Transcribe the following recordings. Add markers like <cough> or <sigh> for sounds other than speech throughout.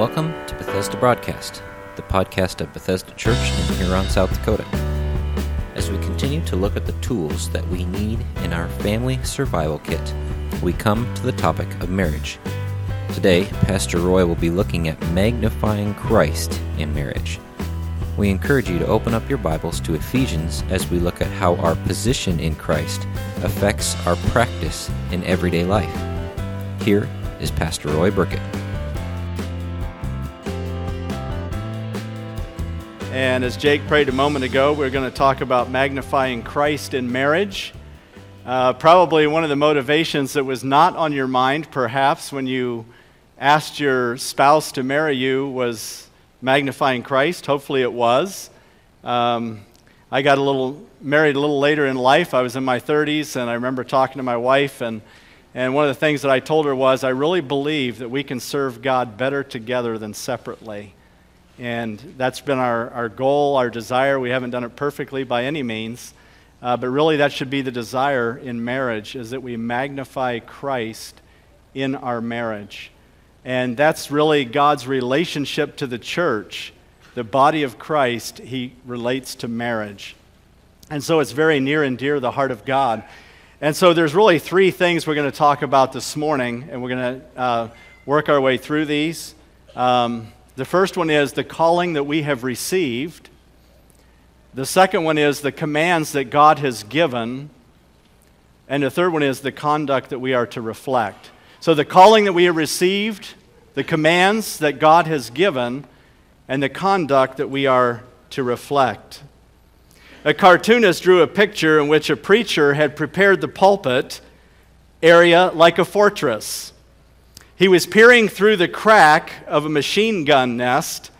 Welcome to Bethesda Broadcast, the podcast of Bethesda Church in Huron, South Dakota. As we continue to look at the tools that we need in our family survival kit, we come to the topic of marriage. Today, Pastor Roy will be looking at magnifying Christ in marriage. We encourage you to open up your Bibles to Ephesians as we look at how our position in Christ affects our practice in everyday life. Here is Pastor Roy Burkett. And as Jake prayed a moment ago, we're going to talk about magnifying Christ in marriage. Uh, probably one of the motivations that was not on your mind, perhaps, when you asked your spouse to marry you was magnifying Christ. Hopefully, it was. Um, I got a little married a little later in life. I was in my 30s, and I remember talking to my wife, and, and one of the things that I told her was, I really believe that we can serve God better together than separately. And that's been our, our goal, our desire. We haven't done it perfectly by any means. Uh, but really, that should be the desire in marriage, is that we magnify Christ in our marriage. And that's really God's relationship to the church. The body of Christ, he relates to marriage. And so it's very near and dear to the heart of God. And so there's really three things we're going to talk about this morning, and we're going to uh, work our way through these. Um, the first one is the calling that we have received. The second one is the commands that God has given. And the third one is the conduct that we are to reflect. So, the calling that we have received, the commands that God has given, and the conduct that we are to reflect. A cartoonist drew a picture in which a preacher had prepared the pulpit area like a fortress. He was peering through the crack of a machine gun nest,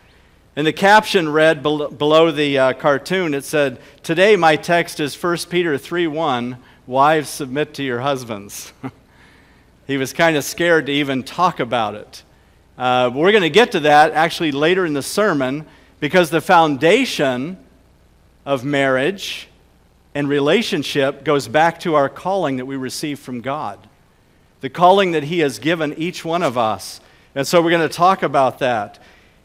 and the caption read below the uh, cartoon it said, Today my text is 1 Peter 3 1, Wives submit to your husbands. <laughs> he was kind of scared to even talk about it. Uh, we're going to get to that actually later in the sermon because the foundation of marriage and relationship goes back to our calling that we receive from God the calling that He has given each one of us. And so we're going to talk about that.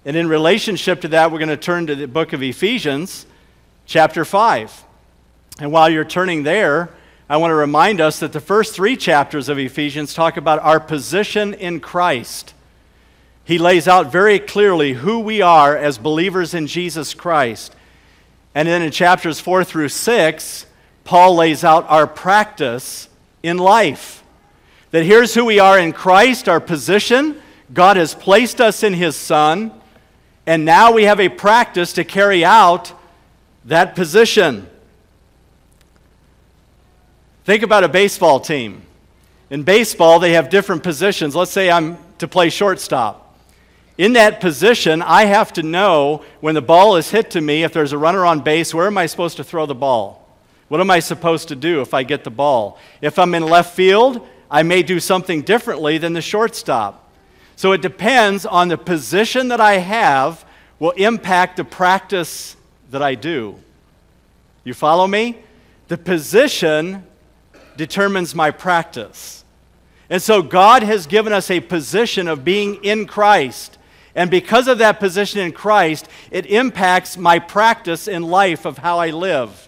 And in relationship to that, we're going to turn to the book of Ephesians, chapter 5. And while you're turning there, I want to remind us that the first three chapters of Ephesians talk about our position in Christ. He lays out very clearly who we are as believers in Jesus Christ. And then in chapters 4 through 6, Paul lays out our practice in life. That here's who we are in Christ, our position. God has placed us in His Son, and now we have a practice to carry out that position. Think about a baseball team. In baseball, they have different positions. Let's say I'm to play shortstop. In that position, I have to know when the ball is hit to me, if there's a runner on base, where am I supposed to throw the ball? What am I supposed to do if I get the ball? If I'm in left field, I may do something differently than the shortstop. So it depends on the position that I have will impact the practice that I do. You follow me? The position determines my practice. And so God has given us a position of being in Christ. And because of that position in Christ, it impacts my practice in life of how I live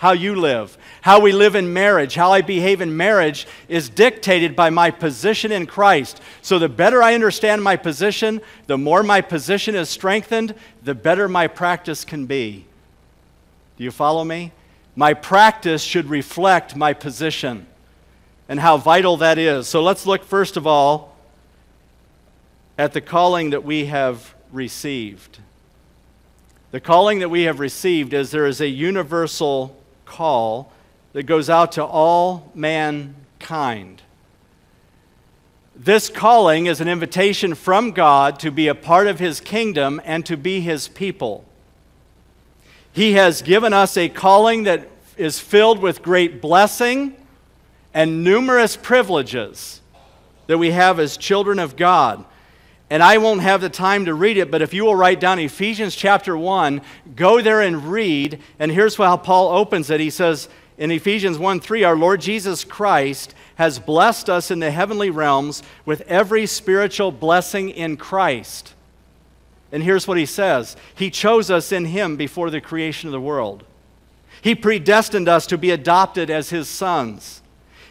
how you live. How we live in marriage, how I behave in marriage is dictated by my position in Christ. So the better I understand my position, the more my position is strengthened, the better my practice can be. Do you follow me? My practice should reflect my position and how vital that is. So let's look first of all at the calling that we have received. The calling that we have received is there is a universal call that goes out to all mankind. This calling is an invitation from God to be a part of His kingdom and to be His people. He has given us a calling that is filled with great blessing and numerous privileges that we have as children of God. And I won't have the time to read it, but if you will write down Ephesians chapter 1, go there and read. And here's how Paul opens it. He says in Ephesians 1 3, Our Lord Jesus Christ has blessed us in the heavenly realms with every spiritual blessing in Christ. And here's what he says He chose us in him before the creation of the world. He predestined us to be adopted as his sons.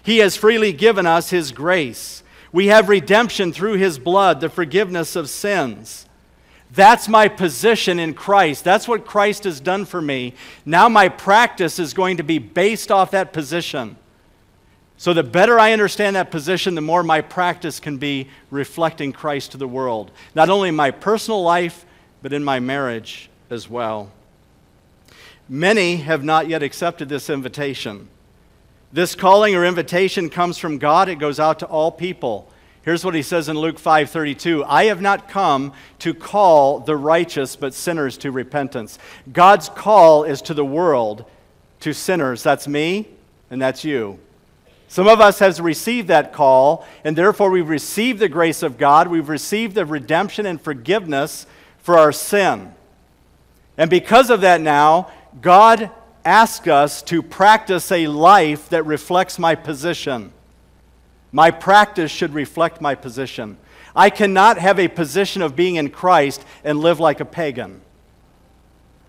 He has freely given us his grace. We have redemption through his blood, the forgiveness of sins. That's my position in Christ. That's what Christ has done for me. Now my practice is going to be based off that position. So, the better I understand that position, the more my practice can be reflecting Christ to the world, not only in my personal life, but in my marriage as well. Many have not yet accepted this invitation. This calling or invitation comes from God, it goes out to all people. Here's what he says in Luke 5:32, I have not come to call the righteous but sinners to repentance. God's call is to the world, to sinners. That's me and that's you. Some of us has received that call, and therefore we've received the grace of God. We've received the redemption and forgiveness for our sin. And because of that now, God asks us to practice a life that reflects my position. My practice should reflect my position. I cannot have a position of being in Christ and live like a pagan.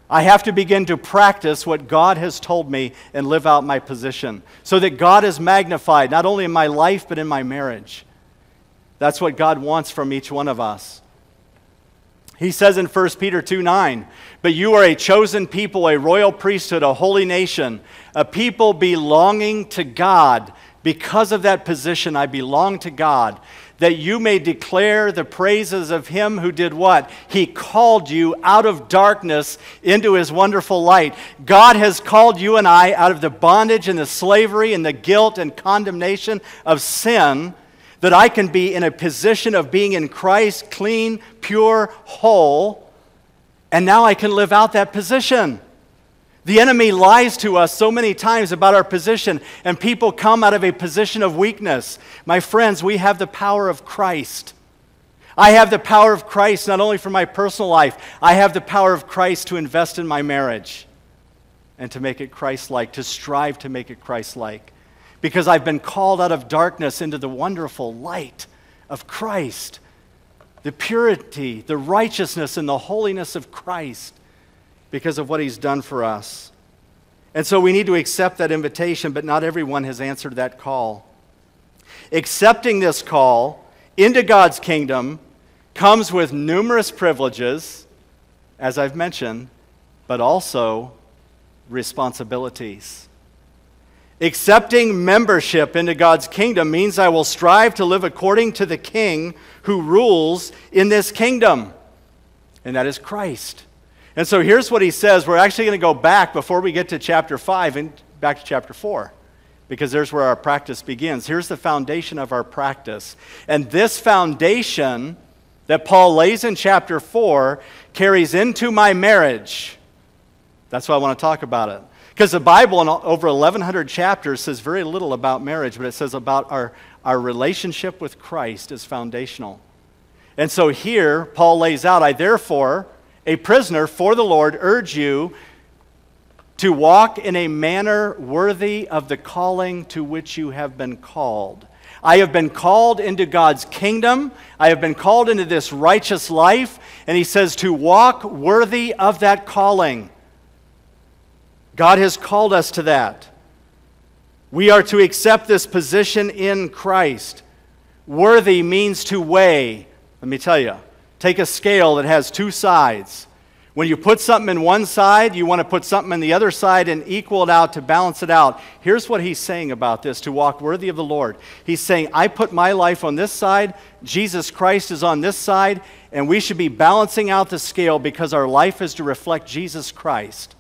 I have to begin to practice what God has told me and live out my position so that God is magnified, not only in my life, but in my marriage. That's what God wants from each one of us. He says in 1 Peter 2 9, But you are a chosen people, a royal priesthood, a holy nation, a people belonging to God. Because of that position, I belong to God that you may declare the praises of him who did what? He called you out of darkness into his wonderful light. God has called you and I out of the bondage and the slavery and the guilt and condemnation of sin, that I can be in a position of being in Christ, clean, pure, whole, and now I can live out that position. The enemy lies to us so many times about our position, and people come out of a position of weakness. My friends, we have the power of Christ. I have the power of Christ not only for my personal life, I have the power of Christ to invest in my marriage and to make it Christ like, to strive to make it Christ like. Because I've been called out of darkness into the wonderful light of Christ, the purity, the righteousness, and the holiness of Christ because of what he's done for us. And so we need to accept that invitation, but not everyone has answered that call. Accepting this call into God's kingdom comes with numerous privileges, as I've mentioned, but also responsibilities. Accepting membership into God's kingdom means I will strive to live according to the king who rules in this kingdom, and that is Christ. And so here's what he says. We're actually going to go back before we get to chapter 5 and back to chapter 4 because there's where our practice begins. Here's the foundation of our practice. And this foundation that Paul lays in chapter 4 carries into my marriage. That's why I want to talk about it. Because the Bible, in over 1,100 chapters, says very little about marriage, but it says about our, our relationship with Christ is foundational. And so here, Paul lays out, I therefore a prisoner for the Lord, urge you to walk in a manner worthy of the calling to which you have been called. I have been called into God's kingdom. I have been called into this righteous life. And he says to walk worthy of that calling. God has called us to that. We are to accept this position in Christ. Worthy means to weigh. Let me tell you take a scale that has two sides. When you put something in one side, you want to put something in the other side and equal it out to balance it out. Here's what he's saying about this to walk worthy of the Lord. He's saying, I put my life on this side, Jesus Christ is on this side, and we should be balancing out the scale because our life is to reflect Jesus Christ.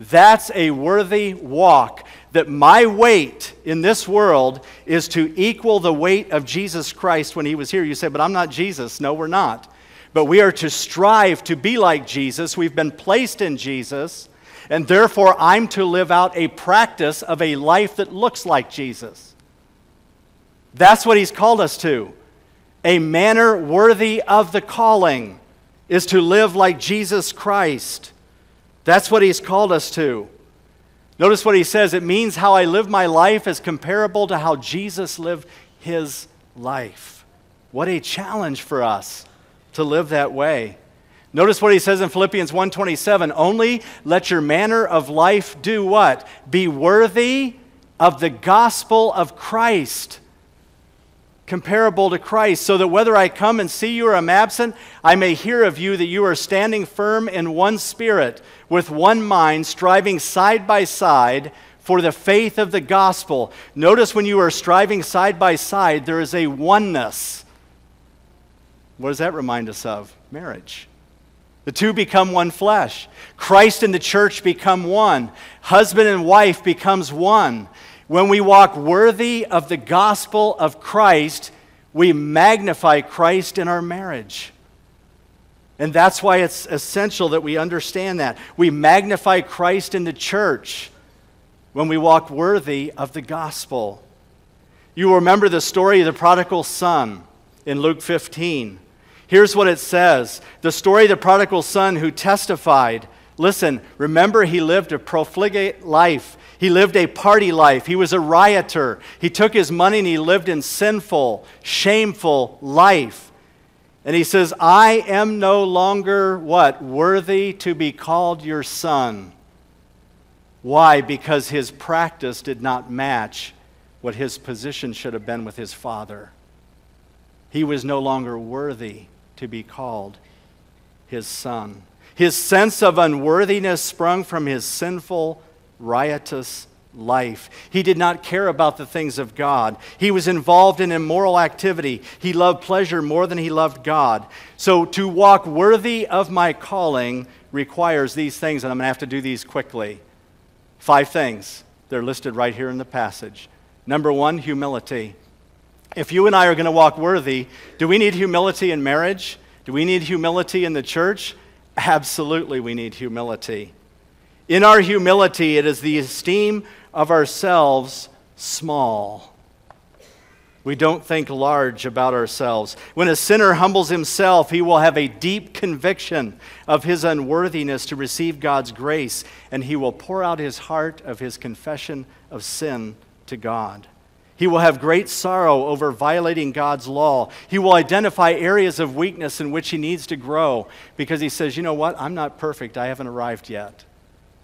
That's a worthy walk. That my weight in this world is to equal the weight of Jesus Christ when he was here. You say, but I'm not Jesus. No, we're not but we are to strive to be like Jesus. We've been placed in Jesus, and therefore I'm to live out a practice of a life that looks like Jesus. That's what he's called us to. A manner worthy of the calling is to live like Jesus Christ. That's what he's called us to. Notice what he says it means how I live my life is comparable to how Jesus lived his life. What a challenge for us to live that way. Notice what he says in Philippians 1:27, only let your manner of life do what? Be worthy of the gospel of Christ. Comparable to Christ, so that whether I come and see you or am absent, I may hear of you that you are standing firm in one spirit, with one mind, striving side by side for the faith of the gospel. Notice when you are striving side by side, there is a oneness. What does that remind us of? Marriage. The two become one flesh. Christ and the church become one. Husband and wife becomes one. When we walk worthy of the gospel of Christ, we magnify Christ in our marriage. And that's why it's essential that we understand that. We magnify Christ in the church when we walk worthy of the gospel. You remember the story of the prodigal son in Luke 15. Here's what it says the story of the prodigal son who testified. Listen, remember, he lived a profligate life. He lived a party life. He was a rioter. He took his money and he lived in sinful, shameful life. And he says, I am no longer what? Worthy to be called your son. Why? Because his practice did not match what his position should have been with his father. He was no longer worthy to be called his son. His sense of unworthiness sprung from his sinful, riotous life. He did not care about the things of God. He was involved in immoral activity. He loved pleasure more than he loved God. So to walk worthy of my calling requires these things, and I'm going to have to do these quickly. Five things. They're listed right here in the passage. Number one, humility. If you and I are going to walk worthy, do we need humility in marriage? Do we need humility in the church? Absolutely, we need humility. In our humility, it is the esteem of ourselves small. We don't think large about ourselves. When a sinner humbles himself, he will have a deep conviction of his unworthiness to receive God's grace, and he will pour out his heart of his confession of sin to God. He will have great sorrow over violating God's law. He will identify areas of weakness in which he needs to grow because he says, you know what? I'm not perfect. I haven't arrived yet.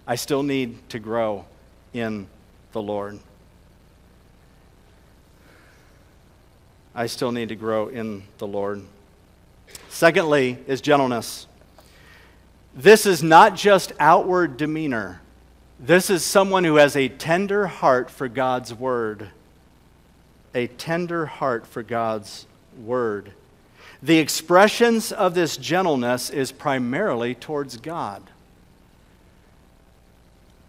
I still need to grow in the Lord. I still need to grow in the Lord. Secondly, is gentleness. This is not just outward demeanor, this is someone who has a tender heart for God's word a tender heart for God's word. The expressions of this gentleness is primarily towards God.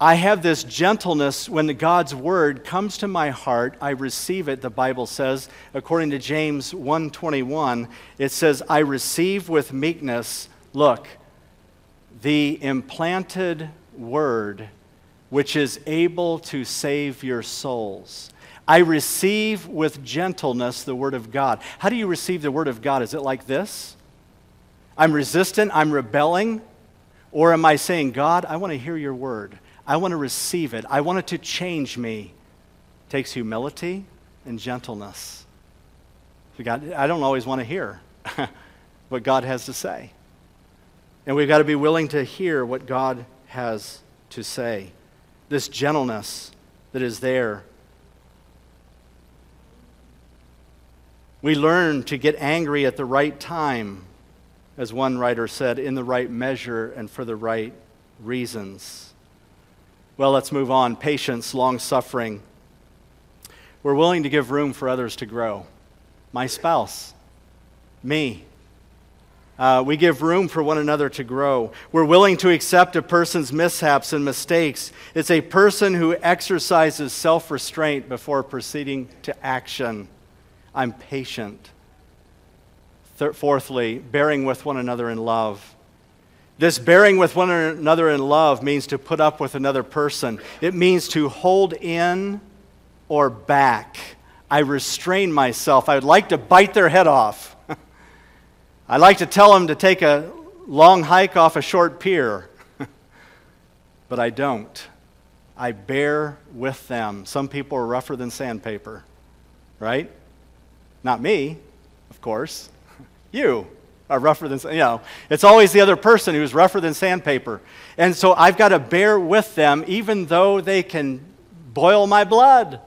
I have this gentleness when God's word comes to my heart, I receive it, the Bible says, according to James 1:21, it says, "I receive with meekness, look, the implanted word which is able to save your souls." I receive with gentleness the Word of God. How do you receive the Word of God? Is it like this? I'm resistant, I'm rebelling, or am I saying, God, I want to hear your Word? I want to receive it. I want it to change me. It takes humility and gentleness. God, I don't always want to hear <laughs> what God has to say. And we've got to be willing to hear what God has to say. This gentleness that is there We learn to get angry at the right time, as one writer said, in the right measure and for the right reasons. Well, let's move on. Patience, long suffering. We're willing to give room for others to grow. My spouse, me. Uh, we give room for one another to grow. We're willing to accept a person's mishaps and mistakes. It's a person who exercises self restraint before proceeding to action. I'm patient. Fourthly, bearing with one another in love. This bearing with one another in love means to put up with another person. It means to hold in or back. I restrain myself. I would like to bite their head off. <laughs> I like to tell them to take a long hike off a short pier, <laughs> but I don't. I bear with them. Some people are rougher than sandpaper, right? Not me, of course. <laughs> You. Are rougher than, you know, it's always the other person who's rougher than sandpaper. And so I've got to bear with them even though they can boil my blood.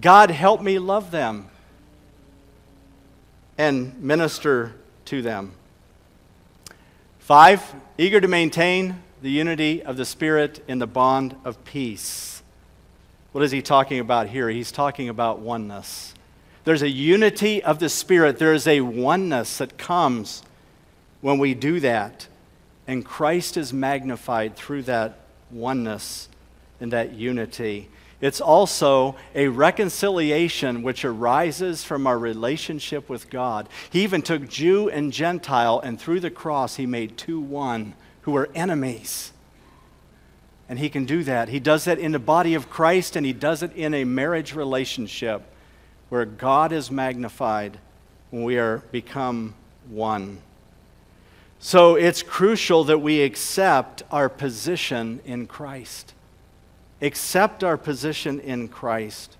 God, help me love them and minister to them. Five, eager to maintain the unity of the Spirit in the bond of peace. What is he talking about here? He's talking about oneness. There's a unity of the Spirit, there is a oneness that comes when we do that. And Christ is magnified through that oneness and that unity. It's also a reconciliation which arises from our relationship with God. He even took Jew and Gentile, and through the cross, he made two one who were enemies. And he can do that. He does that in the body of Christ, and he does it in a marriage relationship where God is magnified when we are become one. So it's crucial that we accept our position in Christ. Accept our position in Christ.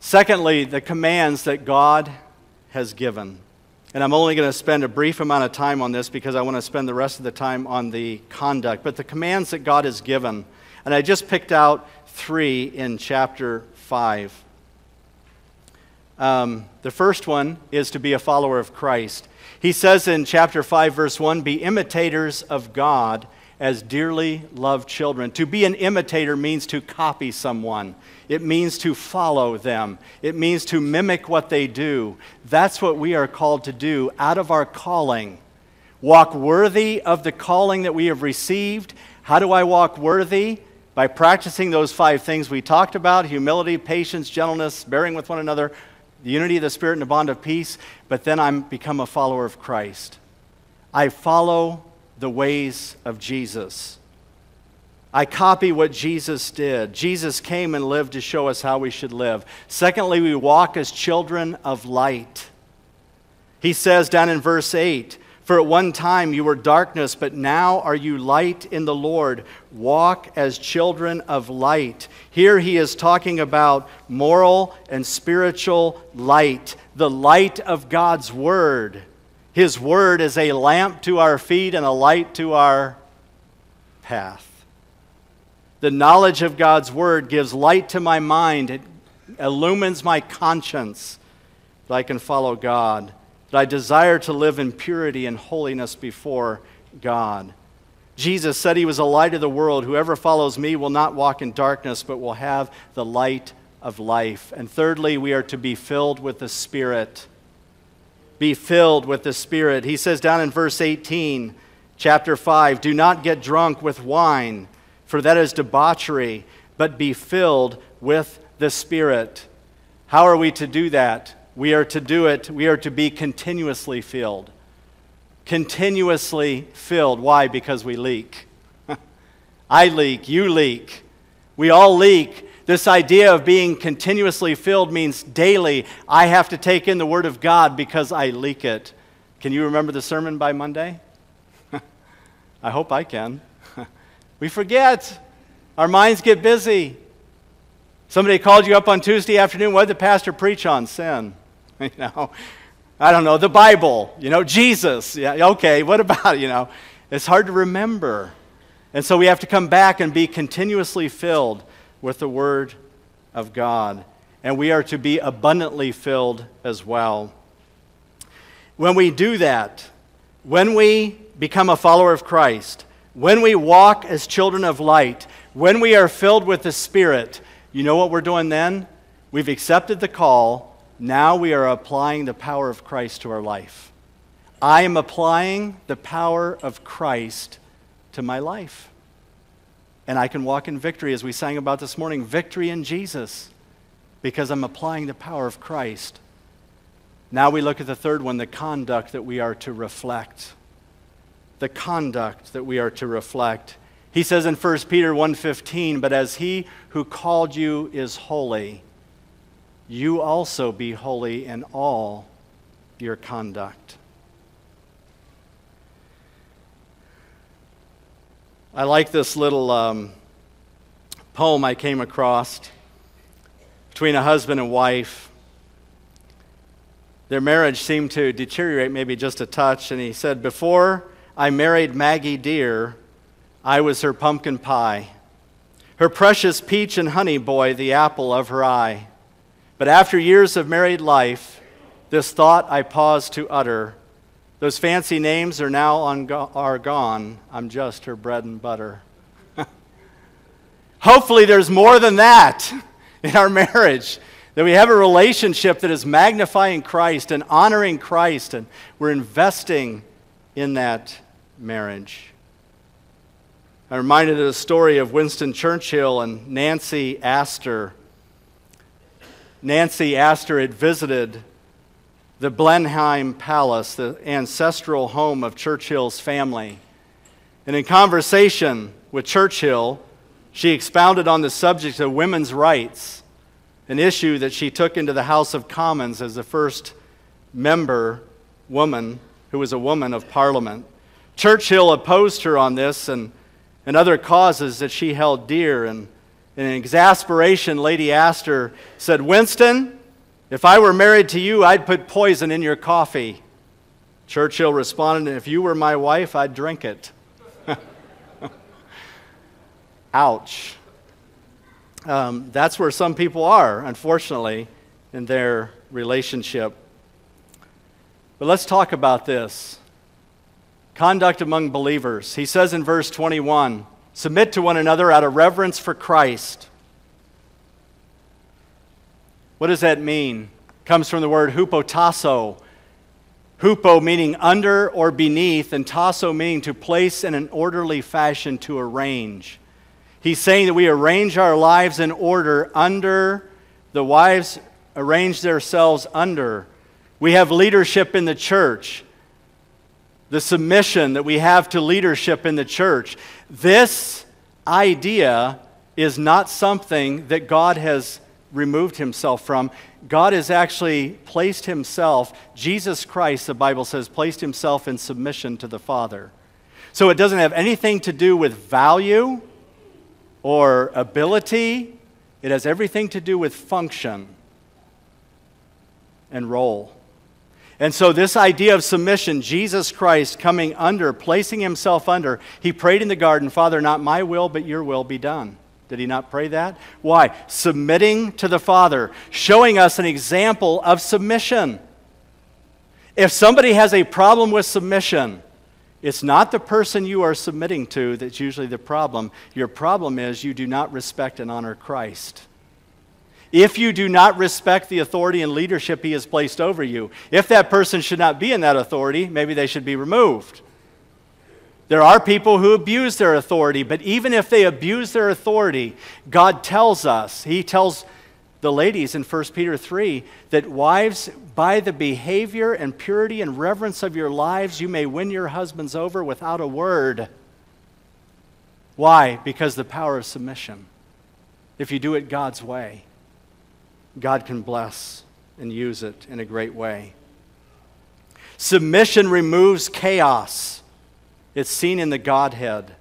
Secondly, the commands that God has given. And I'm only going to spend a brief amount of time on this because I want to spend the rest of the time on the conduct. But the commands that God has given. And I just picked out three in chapter 5. Um, the first one is to be a follower of Christ. He says in chapter 5, verse 1 Be imitators of God as dearly loved children. To be an imitator means to copy someone, it means to follow them, it means to mimic what they do. That's what we are called to do out of our calling. Walk worthy of the calling that we have received. How do I walk worthy? By practicing those five things we talked about humility, patience, gentleness, bearing with one another, the unity of the Spirit, and the bond of peace. But then I'm become a follower of Christ. I follow the ways of Jesus. I copy what Jesus did. Jesus came and lived to show us how we should live. Secondly, we walk as children of light. He says down in verse 8, For at one time you were darkness, but now are you light in the Lord. Walk as children of light. Here he is talking about moral and spiritual light, the light of God's Word. His word is a lamp to our feet and a light to our path. The knowledge of God's word gives light to my mind, it illumines my conscience that I can follow God, that I desire to live in purity and holiness before God. Jesus said he was a light of the world. Whoever follows me will not walk in darkness, but will have the light of life. And thirdly, we are to be filled with the Spirit be filled with the Spirit. He says down in verse 18, chapter 5, do not get drunk with wine, for that is debauchery, but be filled with the Spirit. How are we to do that? We are to do it, we are to be continuously filled. Continuously filled. Why? Because we leak. <laughs> I leak, you leak. We all leak this idea of being continuously filled means daily. I have to take in the Word of God because I leak it. Can you remember the sermon by Monday? <laughs> I hope I can. <laughs> we forget. Our minds get busy. Somebody called you up on Tuesday afternoon. What did the pastor preach on? Sin. <laughs> You know, I don't know, the Bible, you know, Jesus. Yeah, okay, what about, you know? It's hard to remember. And so we have to come back and be continuously filled with the Word of God. And we are to be abundantly filled as well. When we do that, when we become a follower of Christ, when we walk as children of light, when we are filled with the Spirit, you know what we're doing then? We've accepted the call. Now we are applying the power of Christ to our life. I am applying the power of Christ to my life and I can walk in victory, as we sang about this morning victory in Jesus, because I'm applying the power of Christ. Now we look at the third one the conduct that we are to reflect. The conduct that we are to reflect. He says in 1 Peter 1:15, "But as he who called you is holy, you also be holy in all your conduct." I like this little um, poem I came across between a husband and wife. their marriage seemed to deteriorate maybe just a touch, and he said, Before I married Maggie Dear, I was her pumpkin pie, her precious peach and honey boy, the apple of her eye. But after years of married life, this thought I pause to utter. Those fancy names are now on, are gone. I'm just her bread and butter. <laughs> Hopefully, there's more than that <laughs> in our marriage. That we have a relationship that is magnifying Christ and honoring Christ, and we're investing in that marriage. I'm reminded of the story of Winston Churchill and Nancy Astor. Nancy Astor had visited the Blenheim Palace, the ancestral home of Churchill's family. And in conversation with Churchill, she expounded on the subject of women's rights an issue that she took into the House of Commons as the first member woman who was a woman of Parliament. Churchill opposed her on this and, and other causes that she held dear. And in exasperation, Lady Astor said, Winston, if I were married to you, I'd put poison in your coffee. Churchill responded, If you were my wife, I'd drink it. <laughs> Ouch um, that's where some people are, unfortunately, in their relationship. But let's talk about this conduct among believers. He says in verse 21 submit to one another out of reverence for Christ. What does that mean? Comes from the word hupotasso. Hupo meaning under or beneath, and tasso meaning to place in an orderly fashion to arrange. He's saying that we arrange our lives in order under, the wives arrange themselves under. We have leadership in the church, the submission that we have to leadership in the church. This idea is not something that God has removed himself from. God has actually placed himself, Jesus Christ, the Bible says, placed himself in submission to the Father. So it doesn't have anything to do with value or ability, it has everything to do with function and role. And so, this idea of submission, Jesus Christ coming under, placing himself under, he prayed in the garden, Father, not my will, but your will be done. Did he not pray that? Why? Submitting to the Father, showing us an example of submission. If somebody has a problem with submission, it's not the person you are submitting to that's usually the problem. Your problem is you do not respect and honor Christ. If you do not respect the authority and leadership he has placed over you, if that person should not be in that authority, maybe they should be removed. There are people who abuse their authority, but even if they abuse their authority, God tells us, He tells the ladies in 1 Peter 3 that wives, by the behavior and purity and reverence of your lives, you may win your husbands over without a word. Why? Because the power of submission. If you do it God's way, God can bless and use it in a great way. Submission removes chaos. It's seen in the Godhead.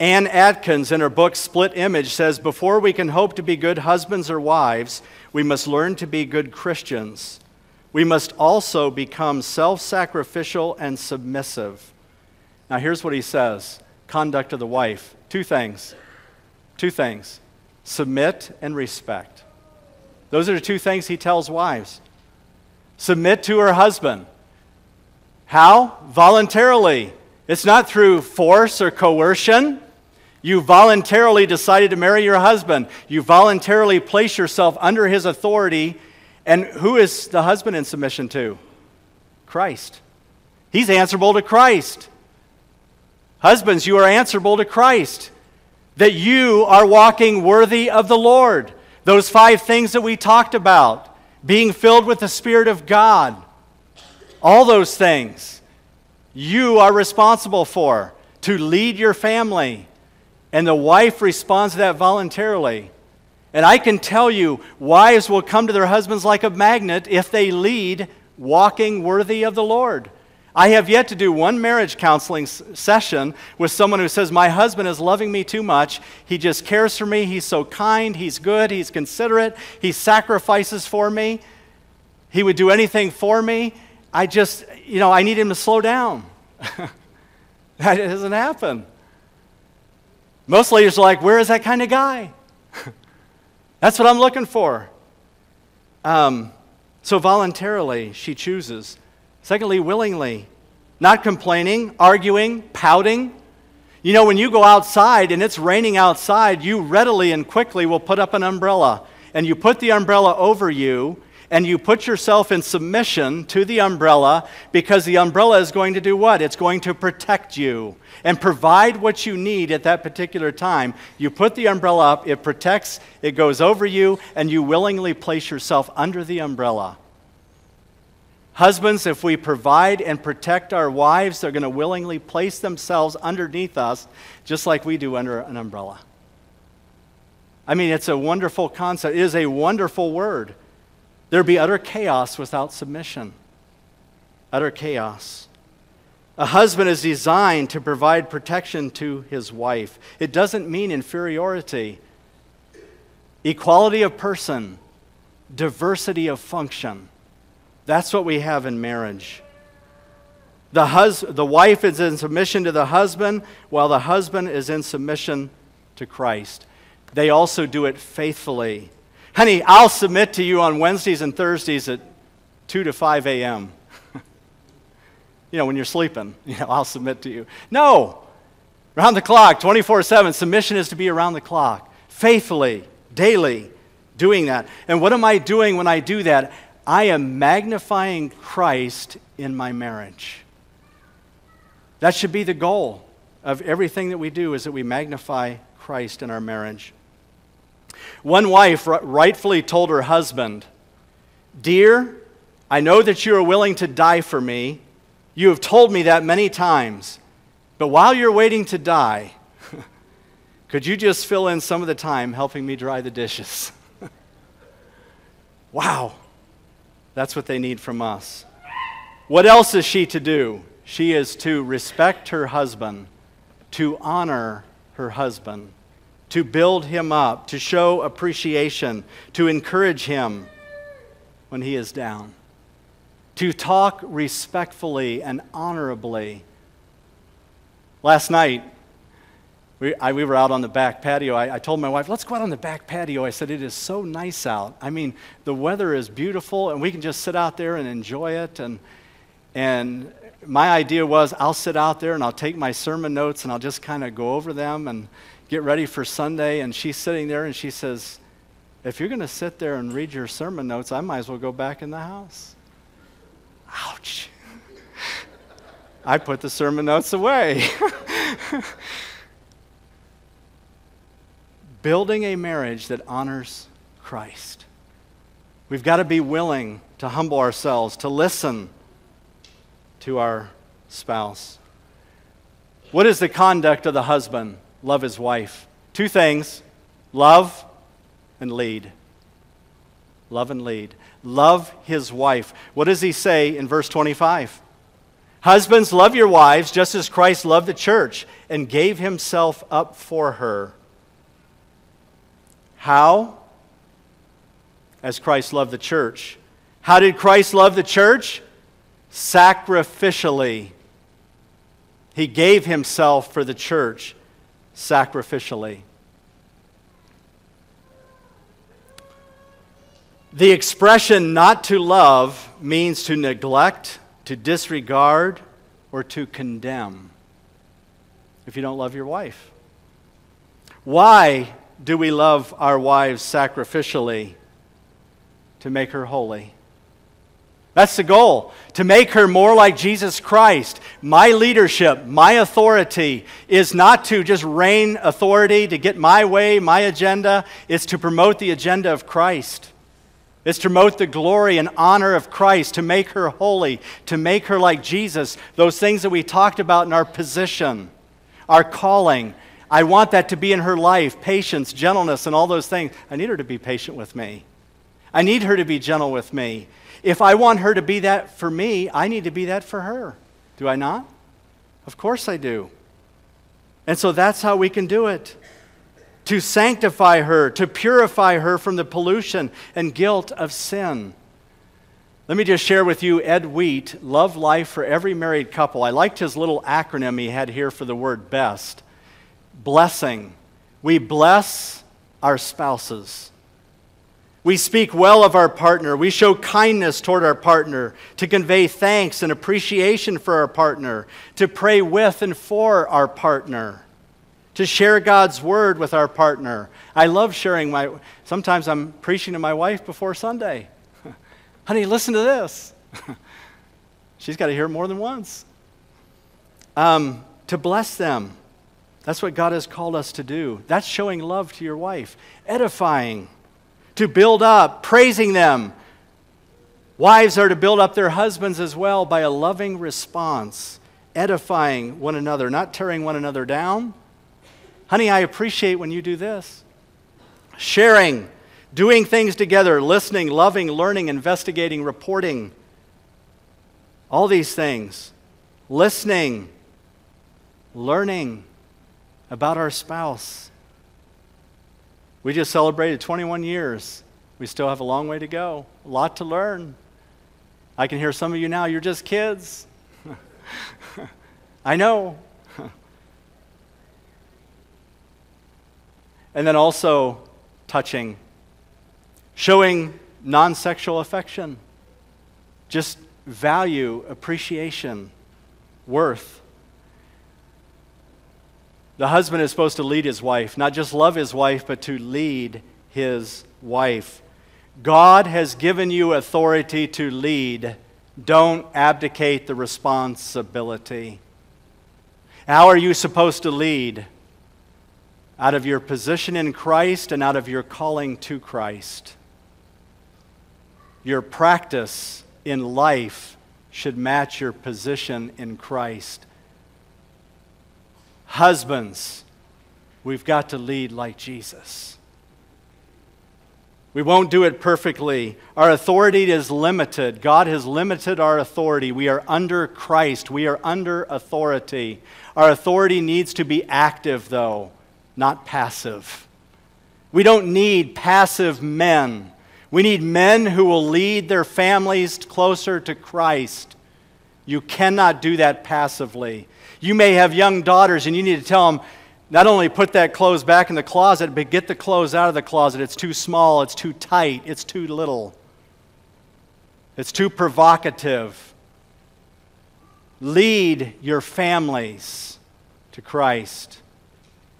Anne Atkins, in her book Split Image, says Before we can hope to be good husbands or wives, we must learn to be good Christians. We must also become self sacrificial and submissive. Now, here's what he says conduct of the wife. Two things. Two things submit and respect. Those are the two things he tells wives. Submit to her husband. How? Voluntarily. It's not through force or coercion. You voluntarily decided to marry your husband. You voluntarily place yourself under his authority. And who is the husband in submission to? Christ. He's answerable to Christ. Husbands, you are answerable to Christ. That you are walking worthy of the Lord. Those five things that we talked about being filled with the Spirit of God. All those things you are responsible for to lead your family and the wife responds to that voluntarily. And I can tell you, wives will come to their husbands like a magnet if they lead walking worthy of the Lord. I have yet to do one marriage counseling session with someone who says, My husband is loving me too much. He just cares for me. He's so kind. He's good. He's considerate. He sacrifices for me. He would do anything for me. I just, you know, I need him to slow down. <laughs> that doesn't happen. Most ladies are like, Where is that kind of guy? <laughs> That's what I'm looking for. Um, so, voluntarily, she chooses. Secondly, willingly. Not complaining, arguing, pouting. You know, when you go outside and it's raining outside, you readily and quickly will put up an umbrella. And you put the umbrella over you, and you put yourself in submission to the umbrella because the umbrella is going to do what? It's going to protect you and provide what you need at that particular time. You put the umbrella up, it protects, it goes over you, and you willingly place yourself under the umbrella. Husbands, if we provide and protect our wives, they're going to willingly place themselves underneath us, just like we do under an umbrella. I mean, it's a wonderful concept. It is a wonderful word. There'd be utter chaos without submission. Utter chaos. A husband is designed to provide protection to his wife. It doesn't mean inferiority, equality of person, diversity of function. That's what we have in marriage. The, hus- the wife is in submission to the husband, while the husband is in submission to Christ. They also do it faithfully Honey, I'll submit to you on Wednesdays and Thursdays at 2 to 5 a.m. <laughs> you know, when you're sleeping, <laughs> you know, I'll submit to you. No, around the clock, 24 7. Submission is to be around the clock, faithfully, daily, doing that. And what am I doing when I do that? I am magnifying Christ in my marriage. That should be the goal of everything that we do is that we magnify Christ in our marriage. One wife rightfully told her husband, Dear, I know that you are willing to die for me. You have told me that many times. But while you're waiting to die, <laughs> could you just fill in some of the time helping me dry the dishes? <laughs> wow. That's what they need from us. What else is she to do? She is to respect her husband, to honor her husband to build him up, to show appreciation, to encourage him when he is down, to talk respectfully and honorably. Last night, we, I, we were out on the back patio. I, I, told my wife, let's go out on the back patio. I said, it is so nice out. I mean, the weather is beautiful, and we can just sit out there and enjoy it. And, and my idea was, I'll sit out there and I'll take my sermon notes and I'll just kind of go over them. And get ready for Sunday, and she's sitting there and she says, If you're going to sit there and read your sermon notes, I might as well go back in the house. Ouch. <laughs> I put the sermon notes away. <laughs> Building a marriage that honors Christ. We've got to be willing to humble ourselves, to listen to our spouse. What is the conduct of the husband? love his wife. Two things love and lead. Love and lead. Love his wife. What does he say in verse 25? Husbands, love your wives just as Christ loved the church and gave himself up for her. How? As Christ loved the church. How did Christ love the church? Sacrificially. He gave himself for the church sacrificially. The expression not to love means to neglect, to disregard, or to condemn if you don't love your wife. Why do we love our wives sacrificially? To make her holy. That's the goal, to make her more like Jesus Christ. My leadership, my authority is not to just reign authority, to get my way, my agenda. It's to promote the agenda of Christ. It's to promote the glory and honor of Christ, to make her holy, to make her like Jesus. Those things that we talked about in our position, our calling. I want that to be in her life patience, gentleness, and all those things. I need her to be patient with me. I need her to be gentle with me. If I want her to be that for me, I need to be that for her. Do I not? Of course I do. And so that's how we can do it to sanctify her, to purify her from the pollution and guilt of sin. Let me just share with you Ed Wheat, Love Life for Every Married Couple. I liked his little acronym he had here for the word best blessing. We bless our spouses. We speak well of our partner. We show kindness toward our partner, to convey thanks and appreciation for our partner, to pray with and for our partner, to share God's word with our partner. I love sharing my, sometimes I'm preaching to my wife before Sunday. <laughs> Honey, listen to this. <laughs> She's got to hear it more than once. Um, to bless them. That's what God has called us to do. That's showing love to your wife, edifying to build up, praising them. Wives are to build up their husbands as well by a loving response, edifying one another, not tearing one another down. Honey, I appreciate when you do this. Sharing, doing things together, listening, loving, learning, investigating, reporting. All these things. Listening, learning about our spouse we just celebrated 21 years. We still have a long way to go, a lot to learn. I can hear some of you now, you're just kids. <laughs> I know. <laughs> and then also touching, showing non sexual affection, just value, appreciation, worth. The husband is supposed to lead his wife, not just love his wife, but to lead his wife. God has given you authority to lead. Don't abdicate the responsibility. How are you supposed to lead? Out of your position in Christ and out of your calling to Christ. Your practice in life should match your position in Christ. Husbands, we've got to lead like Jesus. We won't do it perfectly. Our authority is limited. God has limited our authority. We are under Christ. We are under authority. Our authority needs to be active, though, not passive. We don't need passive men. We need men who will lead their families closer to Christ. You cannot do that passively. You may have young daughters and you need to tell them, not only put that clothes back in the closet, but get the clothes out of the closet. It's too small, it's too tight, it's too little, it's too provocative. Lead your families to Christ.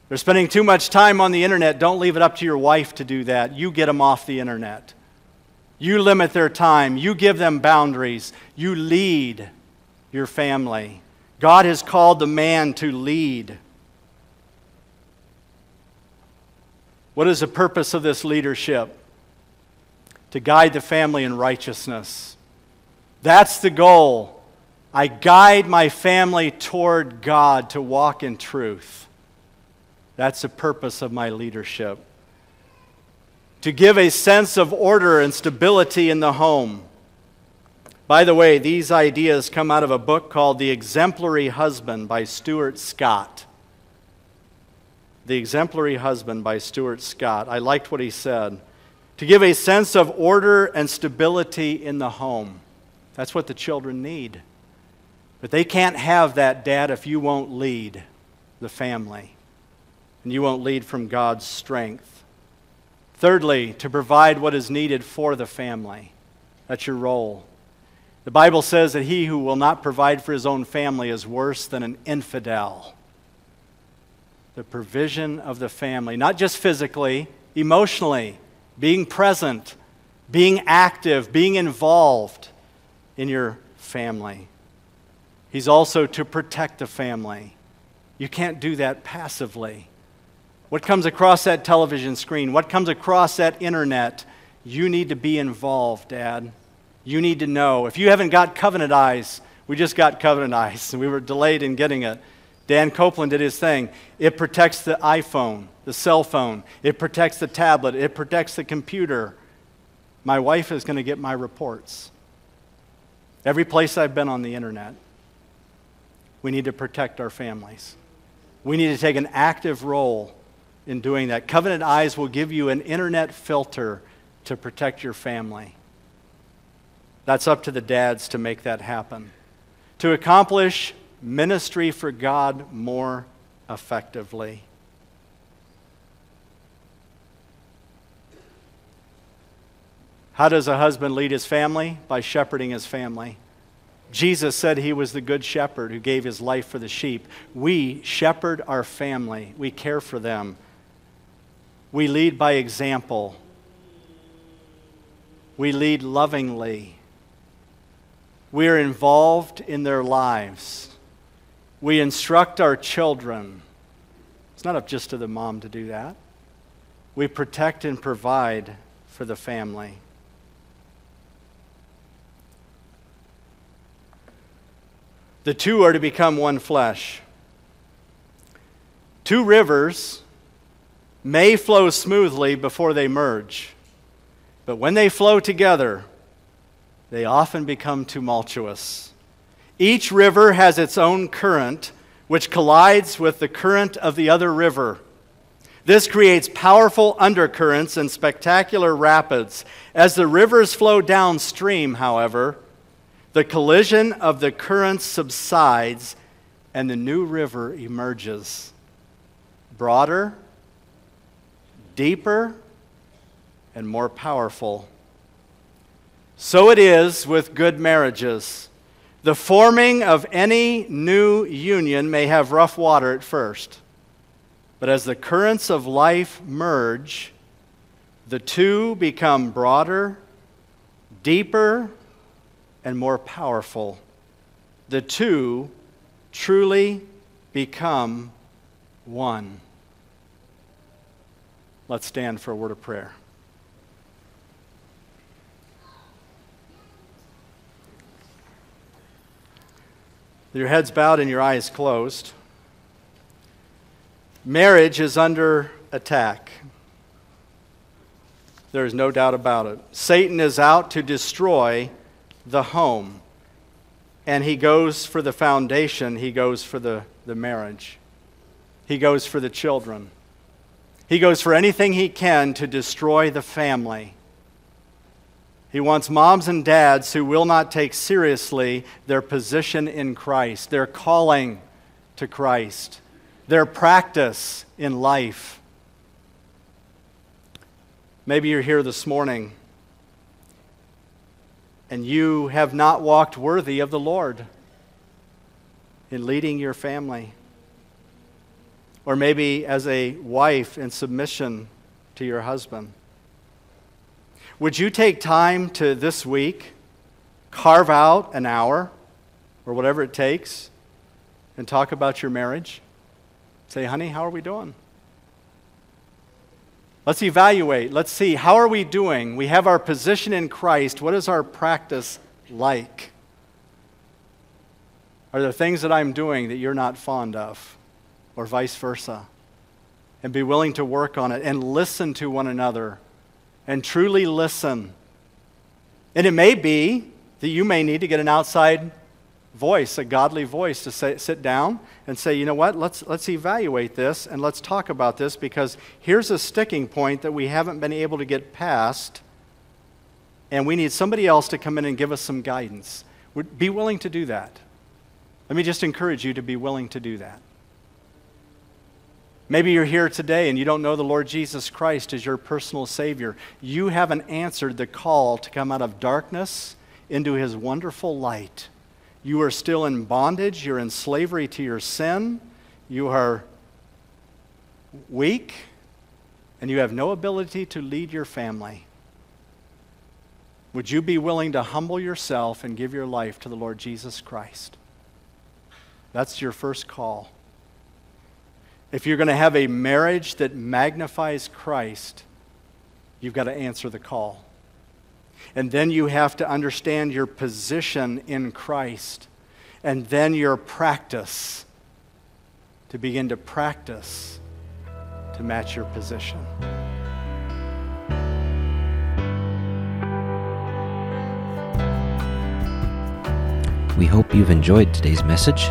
They're spending too much time on the internet. Don't leave it up to your wife to do that. You get them off the internet. You limit their time. You give them boundaries. You lead your family. God has called the man to lead. What is the purpose of this leadership? To guide the family in righteousness. That's the goal. I guide my family toward God to walk in truth. That's the purpose of my leadership. To give a sense of order and stability in the home. By the way, these ideas come out of a book called The Exemplary Husband by Stuart Scott. The Exemplary Husband by Stuart Scott. I liked what he said. To give a sense of order and stability in the home. That's what the children need. But they can't have that, Dad, if you won't lead the family and you won't lead from God's strength. Thirdly, to provide what is needed for the family. That's your role. The Bible says that he who will not provide for his own family is worse than an infidel. The provision of the family, not just physically, emotionally, being present, being active, being involved in your family. He's also to protect the family. You can't do that passively. What comes across that television screen, what comes across that internet, you need to be involved, Dad you need to know. If you haven't got covenant eyes, we just got covenant <laughs> eyes, and we were delayed in getting it. Dan Copeland did his thing. It protects the iPhone, the cell phone, it protects the tablet, it protects the computer. My wife is going to get my reports. Every place I've been on the internet, we need to protect our families. We need to take an active role in doing that. Covenant Eyes will give you an internet filter to protect your family. That's up to the dads to make that happen. To accomplish ministry for God more effectively. How does a husband lead his family? By shepherding his family. Jesus said he was the good shepherd who gave his life for the sheep. We shepherd our family, we care for them, we lead by example, we lead lovingly, we are involved in their lives, we instruct our children. It's not up just to the mom to do that. We protect and provide for the family. The two are to become one flesh. Two rivers may flow smoothly before they merge, but when they flow together, they often become tumultuous. Each river has its own current, which collides with the current of the other river. This creates powerful undercurrents and spectacular rapids. As the rivers flow downstream, however, the collision of the currents subsides and the new river emerges. Broader, deeper, and more powerful. So it is with good marriages. The forming of any new union may have rough water at first, but as the currents of life merge, the two become broader, deeper, and more powerful. The two truly become one. Let's stand for a word of prayer. Your heads bowed and your eyes closed. Marriage is under attack. There is no doubt about it. Satan is out to destroy the home. And he goes for the foundation, he goes for the, the marriage, he goes for the children. He goes for anything he can to destroy the family. He wants moms and dads who will not take seriously their position in Christ, their calling to Christ, their practice in life. Maybe you're here this morning and you have not walked worthy of the Lord in leading your family. Or maybe as a wife in submission to your husband. Would you take time to this week carve out an hour or whatever it takes and talk about your marriage? Say, honey, how are we doing? Let's evaluate. Let's see how are we doing? We have our position in Christ. What is our practice like? Are there things that I'm doing that you're not fond of or vice versa? And be willing to work on it and listen to one another and truly listen. And it may be that you may need to get an outside voice, a godly voice, to say, sit down and say, you know what, let's, let's evaluate this and let's talk about this because here's a sticking point that we haven't been able to get past, and we need somebody else to come in and give us some guidance. Would be willing to do that. Let me just encourage you to be willing to do that. Maybe you're here today and you don't know the Lord Jesus Christ as your personal Savior. You haven't answered the call to come out of darkness into His wonderful light. You are still in bondage. You're in slavery to your sin. You are weak, and you have no ability to lead your family. Would you be willing to humble yourself and give your life to the Lord Jesus Christ? That's your first call. If you're going to have a marriage that magnifies Christ, you've got to answer the call. And then you have to understand your position in Christ. And then your practice to begin to practice to match your position. We hope you've enjoyed today's message.